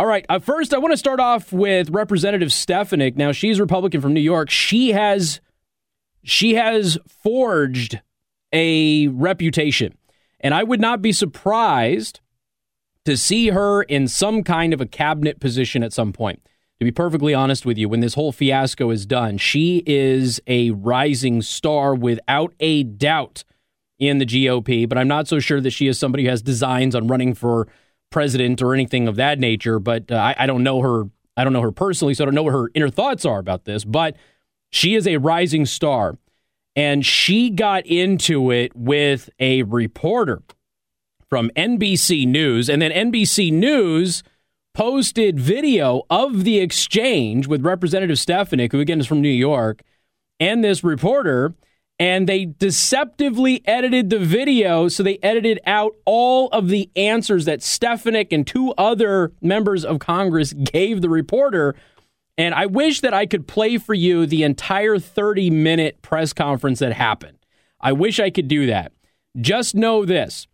All right. Uh, first, I want to start off with Representative Stefanik. Now, she's Republican from New York. She has she has forged a reputation, and I would not be surprised to see her in some kind of a cabinet position at some point. To be perfectly honest with you, when this whole fiasco is done, she is a rising star without a doubt in the GOP. But I'm not so sure that she is somebody who has designs on running for president or anything of that nature. But uh, I, I don't know her. I don't know her personally, so I don't know what her inner thoughts are about this. But she is a rising star, and she got into it with a reporter from NBC News, and then NBC News posted video of the exchange with Representative Stefanik, who again is from New York, and this reporter and they deceptively edited the video. So they edited out all of the answers that Stefanik and two other members of Congress gave the reporter. And I wish that I could play for you the entire 30 minute press conference that happened. I wish I could do that. Just know this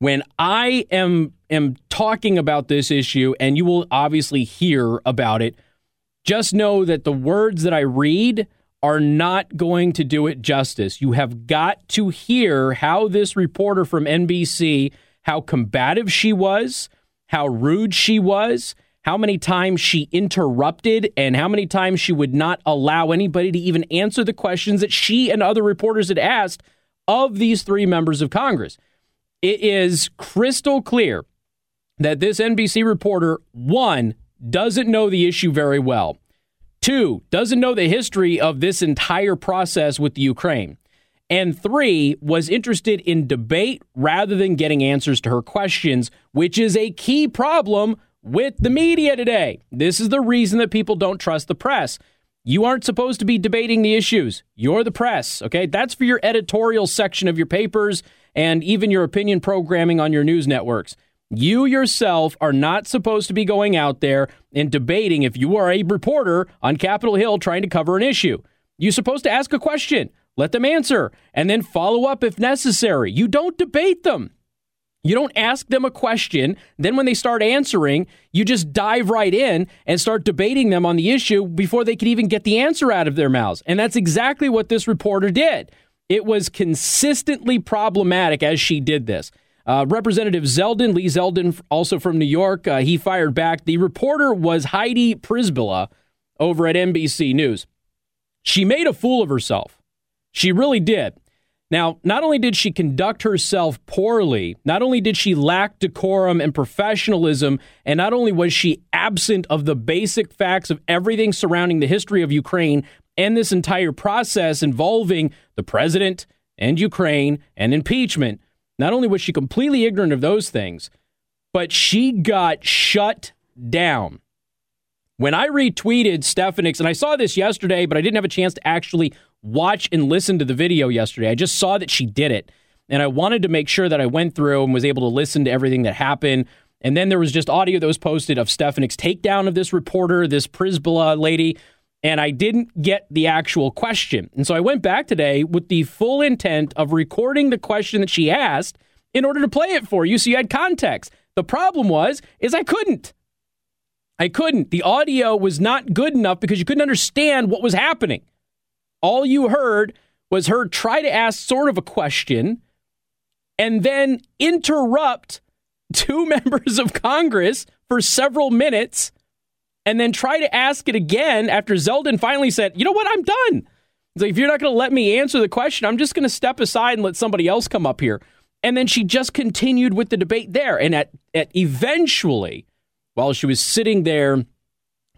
when I am, am talking about this issue, and you will obviously hear about it, just know that the words that I read are not going to do it justice. You have got to hear how this reporter from NBC, how combative she was, how rude she was, how many times she interrupted, and how many times she would not allow anybody to even answer the questions that she and other reporters had asked of these three members of Congress. It is crystal clear that this NBC reporter, one, doesn't know the issue very well. Two, doesn't know the history of this entire process with the Ukraine. And three, was interested in debate rather than getting answers to her questions, which is a key problem with the media today. This is the reason that people don't trust the press. You aren't supposed to be debating the issues. You're the press, okay? That's for your editorial section of your papers and even your opinion programming on your news networks. You yourself are not supposed to be going out there and debating if you are a reporter on Capitol Hill trying to cover an issue. You're supposed to ask a question, let them answer, and then follow up if necessary. You don't debate them. You don't ask them a question. Then, when they start answering, you just dive right in and start debating them on the issue before they can even get the answer out of their mouths. And that's exactly what this reporter did. It was consistently problematic as she did this. Uh, Representative Zeldin, Lee Zeldin, also from New York, uh, he fired back. The reporter was Heidi Przybyla over at NBC News. She made a fool of herself. She really did. Now, not only did she conduct herself poorly, not only did she lack decorum and professionalism, and not only was she absent of the basic facts of everything surrounding the history of Ukraine and this entire process involving the president and Ukraine and impeachment, not only was she completely ignorant of those things, but she got shut down. When I retweeted Stefanik's, and I saw this yesterday, but I didn't have a chance to actually watch and listen to the video yesterday. I just saw that she did it. And I wanted to make sure that I went through and was able to listen to everything that happened. And then there was just audio that was posted of Stefanik's takedown of this reporter, this Przybyla lady, and I didn't get the actual question. And so I went back today with the full intent of recording the question that she asked in order to play it for you so you had context. The problem was is I couldn't. I couldn't. The audio was not good enough because you couldn't understand what was happening. All you heard was her try to ask sort of a question and then interrupt two members of Congress for several minutes and then try to ask it again after Zeldin finally said, you know what, I'm done. He's like, if you're not going to let me answer the question, I'm just going to step aside and let somebody else come up here. And then she just continued with the debate there. And at, at eventually, while she was sitting there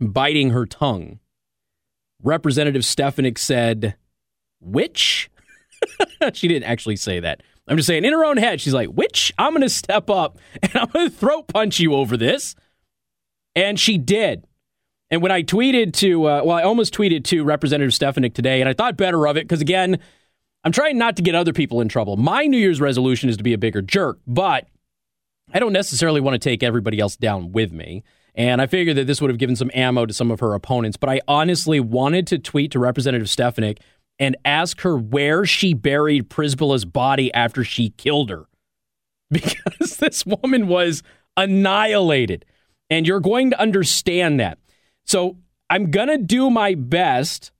biting her tongue, Representative Stefanik said, which? she didn't actually say that. I'm just saying in her own head, she's like, which? I'm going to step up and I'm going to throat punch you over this. And she did. And when I tweeted to, uh, well, I almost tweeted to Representative Stefanik today, and I thought better of it because, again, I'm trying not to get other people in trouble. My New Year's resolution is to be a bigger jerk, but I don't necessarily want to take everybody else down with me. And I figured that this would have given some ammo to some of her opponents. But I honestly wanted to tweet to Representative Stefanik and ask her where she buried Przybyla's body after she killed her. Because this woman was annihilated. And you're going to understand that. So I'm going to do my best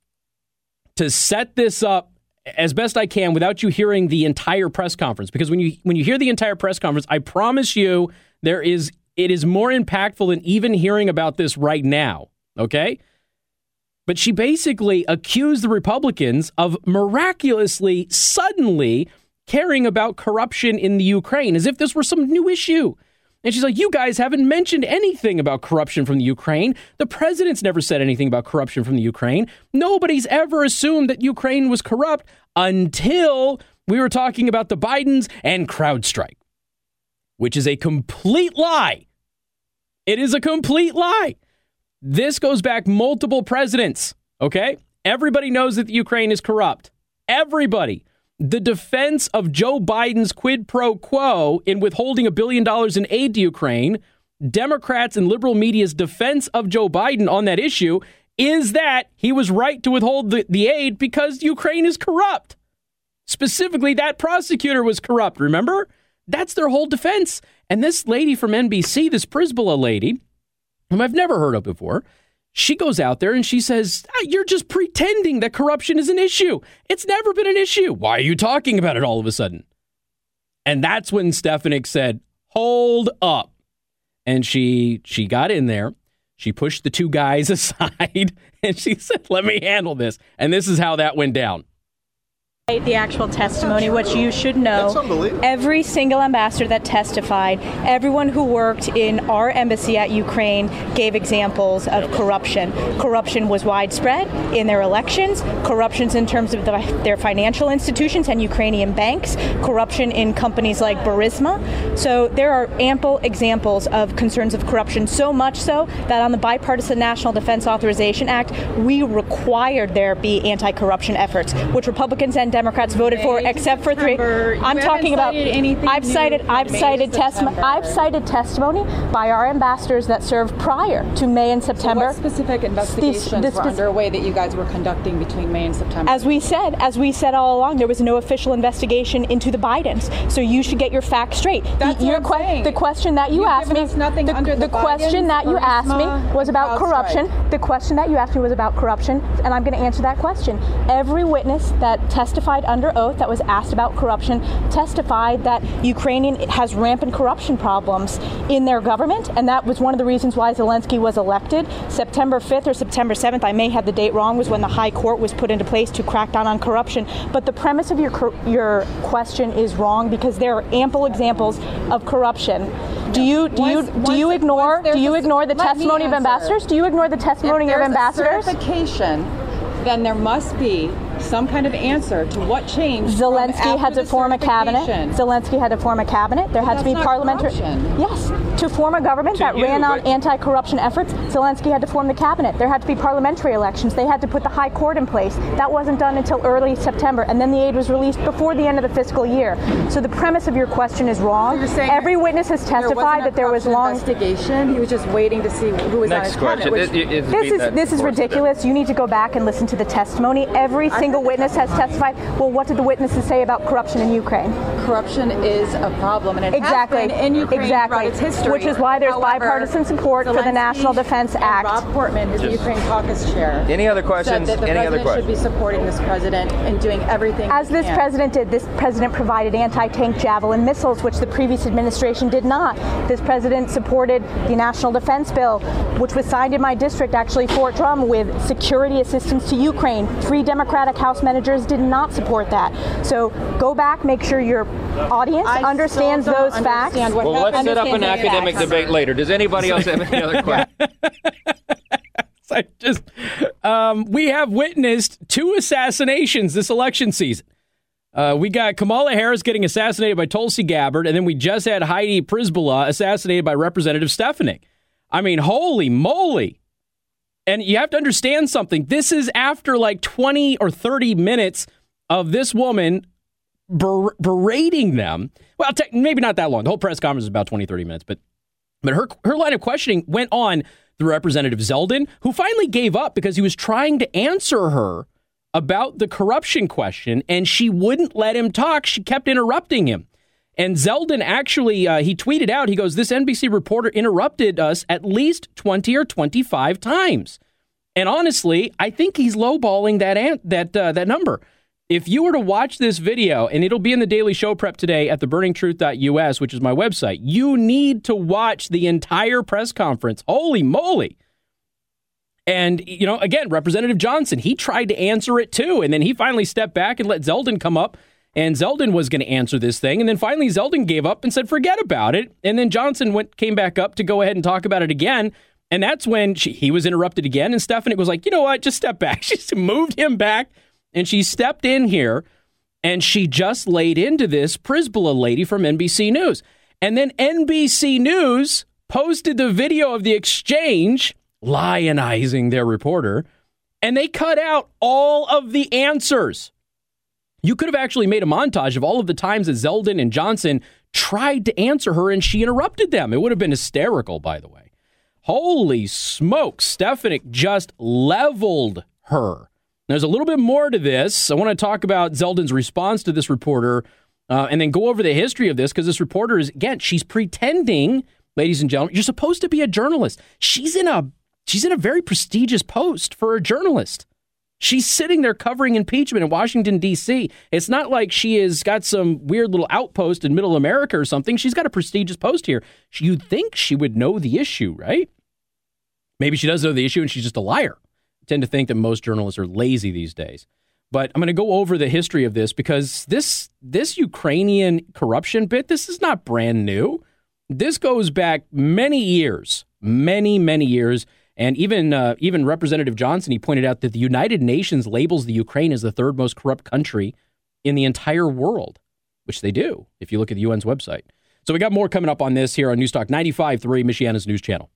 to set this up as best I can without you hearing the entire press conference because when you when you hear the entire press conference, I promise you there is it is more impactful than even hearing about this right now, okay? But she basically accused the Republicans of miraculously suddenly caring about corruption in the Ukraine as if this were some new issue. And she's like, You guys haven't mentioned anything about corruption from the Ukraine. The president's never said anything about corruption from the Ukraine. Nobody's ever assumed that Ukraine was corrupt until we were talking about the Bidens and CrowdStrike, which is a complete lie. It is a complete lie. This goes back multiple presidents, okay? Everybody knows that the Ukraine is corrupt. Everybody the defense of Joe Biden's quid pro quo in withholding a billion dollars in aid to Ukraine, Democrats and liberal media's defense of Joe Biden on that issue is that he was right to withhold the, the aid because Ukraine is corrupt. Specifically, that prosecutor was corrupt, remember? That's their whole defense. And this lady from NBC, this Przybyla lady, whom I've never heard of before, she goes out there and she says, ah, You're just pretending that corruption is an issue. It's never been an issue. Why are you talking about it all of a sudden? And that's when Stefanik said, Hold up. And she she got in there. She pushed the two guys aside and she said, Let me handle this. And this is how that went down the actual testimony, which you should know. Every single ambassador that testified, everyone who worked in our embassy at Ukraine gave examples of corruption. Corruption was widespread in their elections, corruptions in terms of the, their financial institutions and Ukrainian banks, corruption in companies like Burisma. So there are ample examples of concerns of corruption, so much so that on the Bipartisan National Defense Authorization Act, we required there be anti corruption efforts, which Republicans and Democrats voted for, except for three. I'm talking about. I've cited. I've cited testimony. I've cited testimony by our ambassadors that served prior to May and September. So what specific investigations the, the were underway that you guys were conducting between May and September? As we said, as we said all along, there was no official investigation into the Bidens. So you should get your facts straight. That's I'm saying. the question that you You've asked me. Nothing the, under the, the question that you asked me was about corruption. The question that you asked me was about corruption, and I'm going to answer that question. Every witness that testified testified under oath that was asked about corruption testified that Ukrainian has rampant corruption problems in their government, and that was one of the reasons why Zelensky was elected. September 5th or September 7th, I may have the date wrong, was when the High Court was put into place to crack down on corruption. But the premise of your your question is wrong because there are ample examples of corruption. Do you do you do you ignore do you ignore the testimony of ambassadors? Do you ignore the testimony of ambassadors? certification, then there must be some kind of answer to what changed. Zelensky had to form a cabinet. Zelensky had to form a cabinet. There had to be parliamentary. Corruption. Yes, to form a government to that you, ran on anti-corruption efforts, Zelensky had to form the cabinet. There had to be parliamentary elections. They had to put the high court in place. That wasn't done until early September, and then the aid was released before the end of the fiscal year. So the premise of your question is wrong. So Every witness has testified that there was long investigation. He was just waiting to see who was Next on his question. Cabinet, which, this is this is ridiculous. You need to go back and listen to the testimony. Every single witness has testified. Well, what did the witnesses say about corruption in Ukraine? Corruption is a problem, and it exactly. has been in Ukraine exactly. throughout its history. Which is why there's However, bipartisan support Zelensky for the National Defense Act. Rob Portman, who's the Ukraine caucus chair, any other questions? Said that the any president other questions? should be supporting this president and doing everything. As this can. president did, this president provided anti-tank javelin missiles, which the previous administration did not. This president supported the National Defense Bill, which was signed in my district, actually Fort Drum, with security assistance to Ukraine. Three Democratic House managers did not support that. So go back, make sure your audience I understands those facts. well, let's set up an academic facts. debate later. Does anybody else have any other questions? I just um, we have witnessed two assassinations this election season. Uh, we got Kamala Harris getting assassinated by Tulsi Gabbard, and then we just had Heidi Przybyla assassinated by Representative Stefanik. I mean, holy moly! And you have to understand something. This is after like 20 or 30 minutes of this woman ber- berating them. Well, te- maybe not that long. The whole press conference is about 20, 30 minutes, but but her her line of questioning went on through Representative Zeldin, who finally gave up because he was trying to answer her about the corruption question and she wouldn't let him talk. She kept interrupting him. And Zeldin actually, uh, he tweeted out, he goes, This NBC reporter interrupted us at least 20 or 25 times. And honestly, I think he's lowballing that, ant- that, uh, that number. If you were to watch this video, and it'll be in the Daily Show Prep today at theburningtruth.us, which is my website, you need to watch the entire press conference. Holy moly. And, you know, again, Representative Johnson, he tried to answer it too. And then he finally stepped back and let Zeldin come up. And Zeldin was going to answer this thing. And then finally, Zeldin gave up and said, forget about it. And then Johnson went, came back up to go ahead and talk about it again. And that's when she, he was interrupted again. And Stefanik was like, you know what? Just step back. She moved him back. And she stepped in here and she just laid into this Przybyla lady from NBC News. And then NBC News posted the video of the exchange lionizing their reporter, and they cut out all of the answers. You could have actually made a montage of all of the times that Zeldin and Johnson tried to answer her and she interrupted them. It would have been hysterical, by the way. Holy smoke, Stefanik just leveled her. There's a little bit more to this. I want to talk about Zeldin's response to this reporter uh, and then go over the history of this because this reporter is, again, she's pretending, ladies and gentlemen, you're supposed to be a journalist. She's in a She's in a very prestigious post for a journalist. She's sitting there covering impeachment in Washington, D.C. It's not like she has got some weird little outpost in middle America or something. She's got a prestigious post here. You'd think she would know the issue, right? Maybe she does know the issue and she's just a liar. Tend to think that most journalists are lazy these days. But I'm going to go over the history of this because this this Ukrainian corruption bit, this is not brand new. This goes back many years, many, many years. And even uh, even Representative Johnson, he pointed out that the United Nations labels the Ukraine as the third most corrupt country in the entire world, which they do if you look at the UN's website. So we got more coming up on this here on Newstalk 95.3, Michiana's news channel.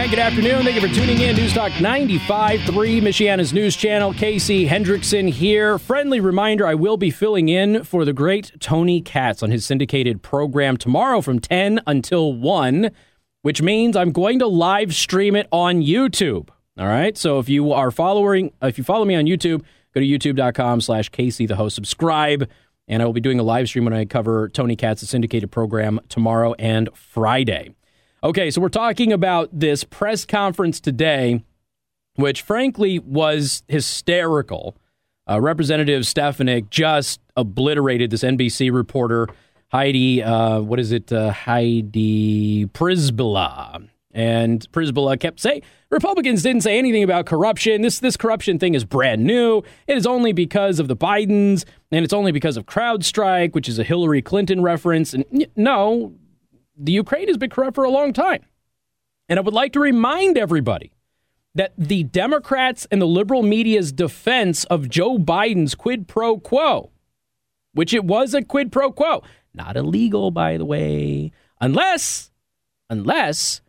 Hey, good afternoon. Thank you for tuning in. News Newstalk 95.3, Michiana's news channel. Casey Hendrickson here. Friendly reminder I will be filling in for the great Tony Katz on his syndicated program tomorrow from 10 until 1, which means I'm going to live stream it on YouTube. All right. So if you are following, if you follow me on YouTube, go to youtube.com slash Casey the host. Subscribe. And I will be doing a live stream when I cover Tony Katz's syndicated program tomorrow and Friday. Okay, so we're talking about this press conference today, which frankly was hysterical. Uh, Representative Stefanik just obliterated this NBC reporter, Heidi, uh, what is it, uh, Heidi Przybyla. And Przybyla kept saying Republicans didn't say anything about corruption. This this corruption thing is brand new. It is only because of the Bidens, and it's only because of CrowdStrike, which is a Hillary Clinton reference. And no, the Ukraine has been corrupt for a long time. And I would like to remind everybody that the Democrats and the liberal media's defense of Joe Biden's quid pro quo, which it was a quid pro quo, not illegal, by the way, unless, unless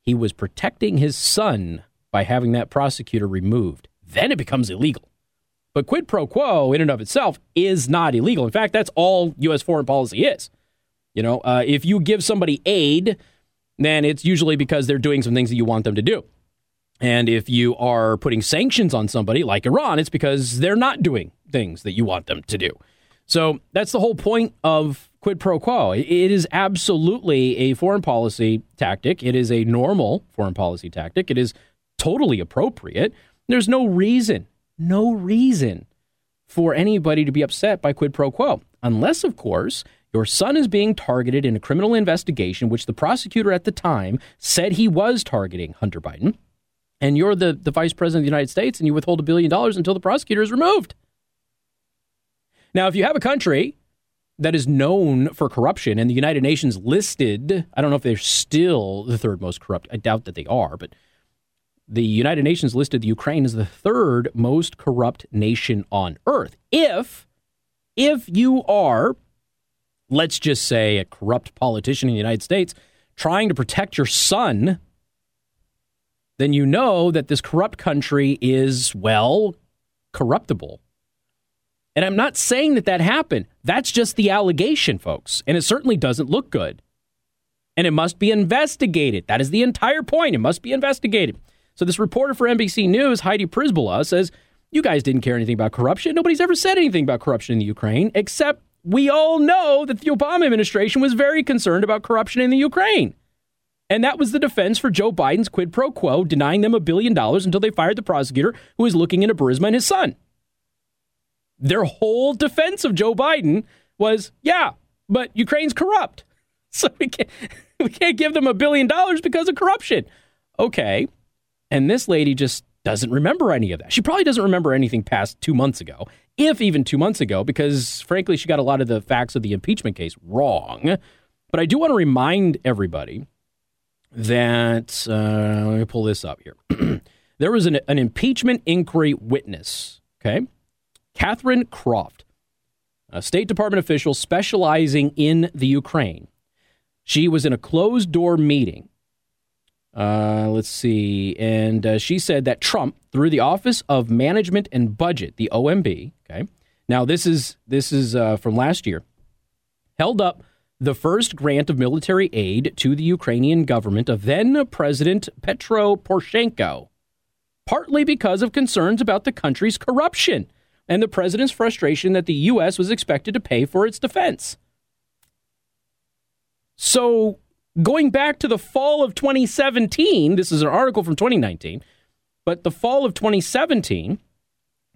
he was protecting his son by having that prosecutor removed. Then it becomes illegal. But quid pro quo, in and of itself, is not illegal. In fact, that's all U.S. foreign policy is. You know, uh, if you give somebody aid, then it's usually because they're doing some things that you want them to do. And if you are putting sanctions on somebody like Iran, it's because they're not doing things that you want them to do. So that's the whole point of quid pro quo. It is absolutely a foreign policy tactic. It is a normal foreign policy tactic. It is totally appropriate. There's no reason, no reason for anybody to be upset by quid pro quo, unless, of course, your son is being targeted in a criminal investigation, which the prosecutor at the time said he was targeting Hunter Biden. And you're the, the vice president of the United States and you withhold a billion dollars until the prosecutor is removed. Now, if you have a country that is known for corruption and the United Nations listed, I don't know if they're still the third most corrupt. I doubt that they are, but the United Nations listed the Ukraine as the third most corrupt nation on earth. If if you are let's just say, a corrupt politician in the United States trying to protect your son, then you know that this corrupt country is, well, corruptible. And I'm not saying that that happened. That's just the allegation, folks. And it certainly doesn't look good. And it must be investigated. That is the entire point. It must be investigated. So, this reporter for NBC News, Heidi Przybyla, says you guys didn't care anything about corruption. Nobody's ever said anything about corruption in the Ukraine, except we all know that the Obama administration was very concerned about corruption in the Ukraine. And that was the defense for Joe Biden's quid pro quo, denying them a billion dollars until they fired the prosecutor who was looking into Burisma and his son. Their whole defense of Joe Biden was, yeah, but Ukraine's corrupt. So we can't, we can't give them a billion dollars because of corruption. Okay. And this lady just doesn't remember any of that. She probably doesn't remember anything past two months ago, if even two months ago, because frankly, she got a lot of the facts of the impeachment case wrong. But I do want to remind everybody that, uh, let me pull this up here. there was an, an impeachment inquiry witness, okay? Catherine Croft, a State Department official specializing in the Ukraine. She was in a closed door meeting. Uh, let's see. And uh, she said that Trump, through the Office of Management and Budget, the OMB, okay. Now this is this is uh, from last year, held up the first grant of military aid to the Ukrainian government of then President Petro Poroshenko, partly because of concerns about the country's corruption and the president's frustration that the U.S. was expected to pay for its defense. So, going back to the fall of 2017, this is an article from 2019, but the fall of 2017,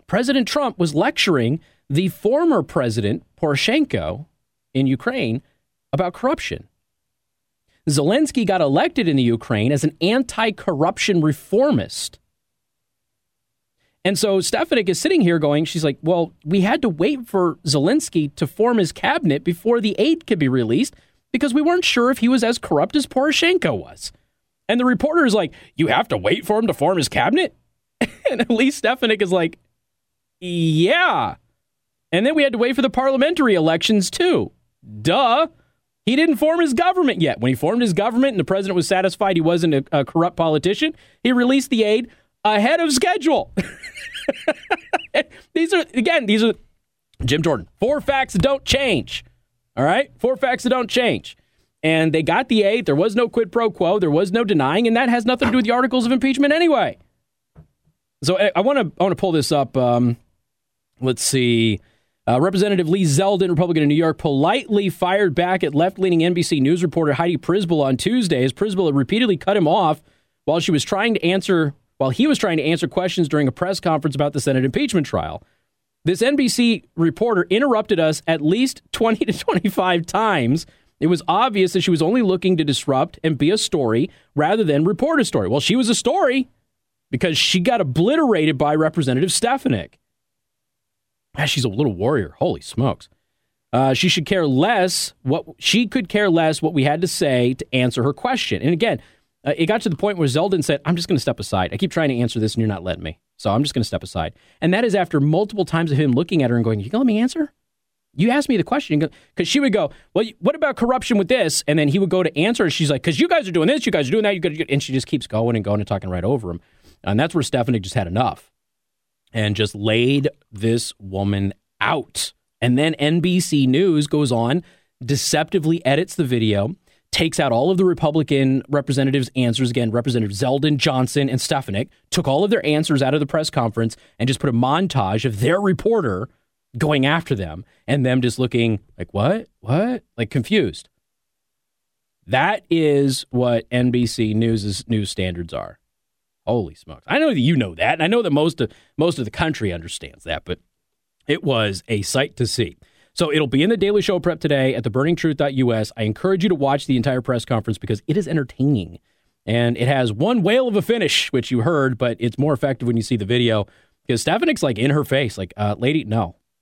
President Trump was lecturing the former president, Poroshenko, in Ukraine about corruption. Zelensky got elected in the Ukraine as an anti corruption reformist. And so Stefanik is sitting here going, she's like, well, we had to wait for Zelensky to form his cabinet before the aid could be released because we weren't sure if he was as corrupt as Poroshenko was. And the reporter is like, you have to wait for him to form his cabinet? and at least Stefanik is like, yeah. And then we had to wait for the parliamentary elections too. Duh. He didn't form his government yet. When he formed his government and the president was satisfied he wasn't a, a corrupt politician, he released the aid ahead of schedule. these are, again, these are Jim Jordan. Four facts don't change. All right? Four facts that don't change. And they got the eight. There was no quid pro quo. There was no denying, and that has nothing to do with the articles of impeachment anyway. So I want to I want to pull this up. Um, let's see. Uh, Representative Lee Zeldin, Republican of New York, politely fired back at left-leaning NBC News reporter Heidi Przybyl on Tuesday as Przybyl had repeatedly cut him off while she was trying to answer while he was trying to answer questions during a press conference about the Senate impeachment trial. This NBC reporter interrupted us at least 20 to 25 times. It was obvious that she was only looking to disrupt and be a story rather than report a story. Well, she was a story because she got obliterated by Representative Stefanik. Ah, she's a little warrior. Holy smokes. Uh, she should care less what she could care less what we had to say to answer her question. And again, uh, it got to the point where Zeldin said, I'm just going to step aside. I keep trying to answer this and you're not letting me. So I'm just going to step aside. And that is after multiple times of him looking at her and going, You going to let me answer? You asked me the question. Because she would go, Well, what about corruption with this? And then he would go to answer. And she's like, Because you guys are doing this, you guys are doing that. You guys, and she just keeps going and going and talking right over him. And that's where Stefanik just had enough and just laid this woman out. And then NBC News goes on, deceptively edits the video takes out all of the Republican representatives' answers. Again, Representative Zeldin, Johnson, and Stefanik took all of their answers out of the press conference and just put a montage of their reporter going after them and them just looking like, what? What? Like confused. That is what NBC News's news standards are. Holy smokes. I know that you know that. And I know that most of most of the country understands that, but it was a sight to see. So it'll be in the Daily Show prep today at theburningtruth.us. I encourage you to watch the entire press conference because it is entertaining. And it has one whale of a finish, which you heard, but it's more effective when you see the video because Stefanik's like in her face, like, uh, lady, no,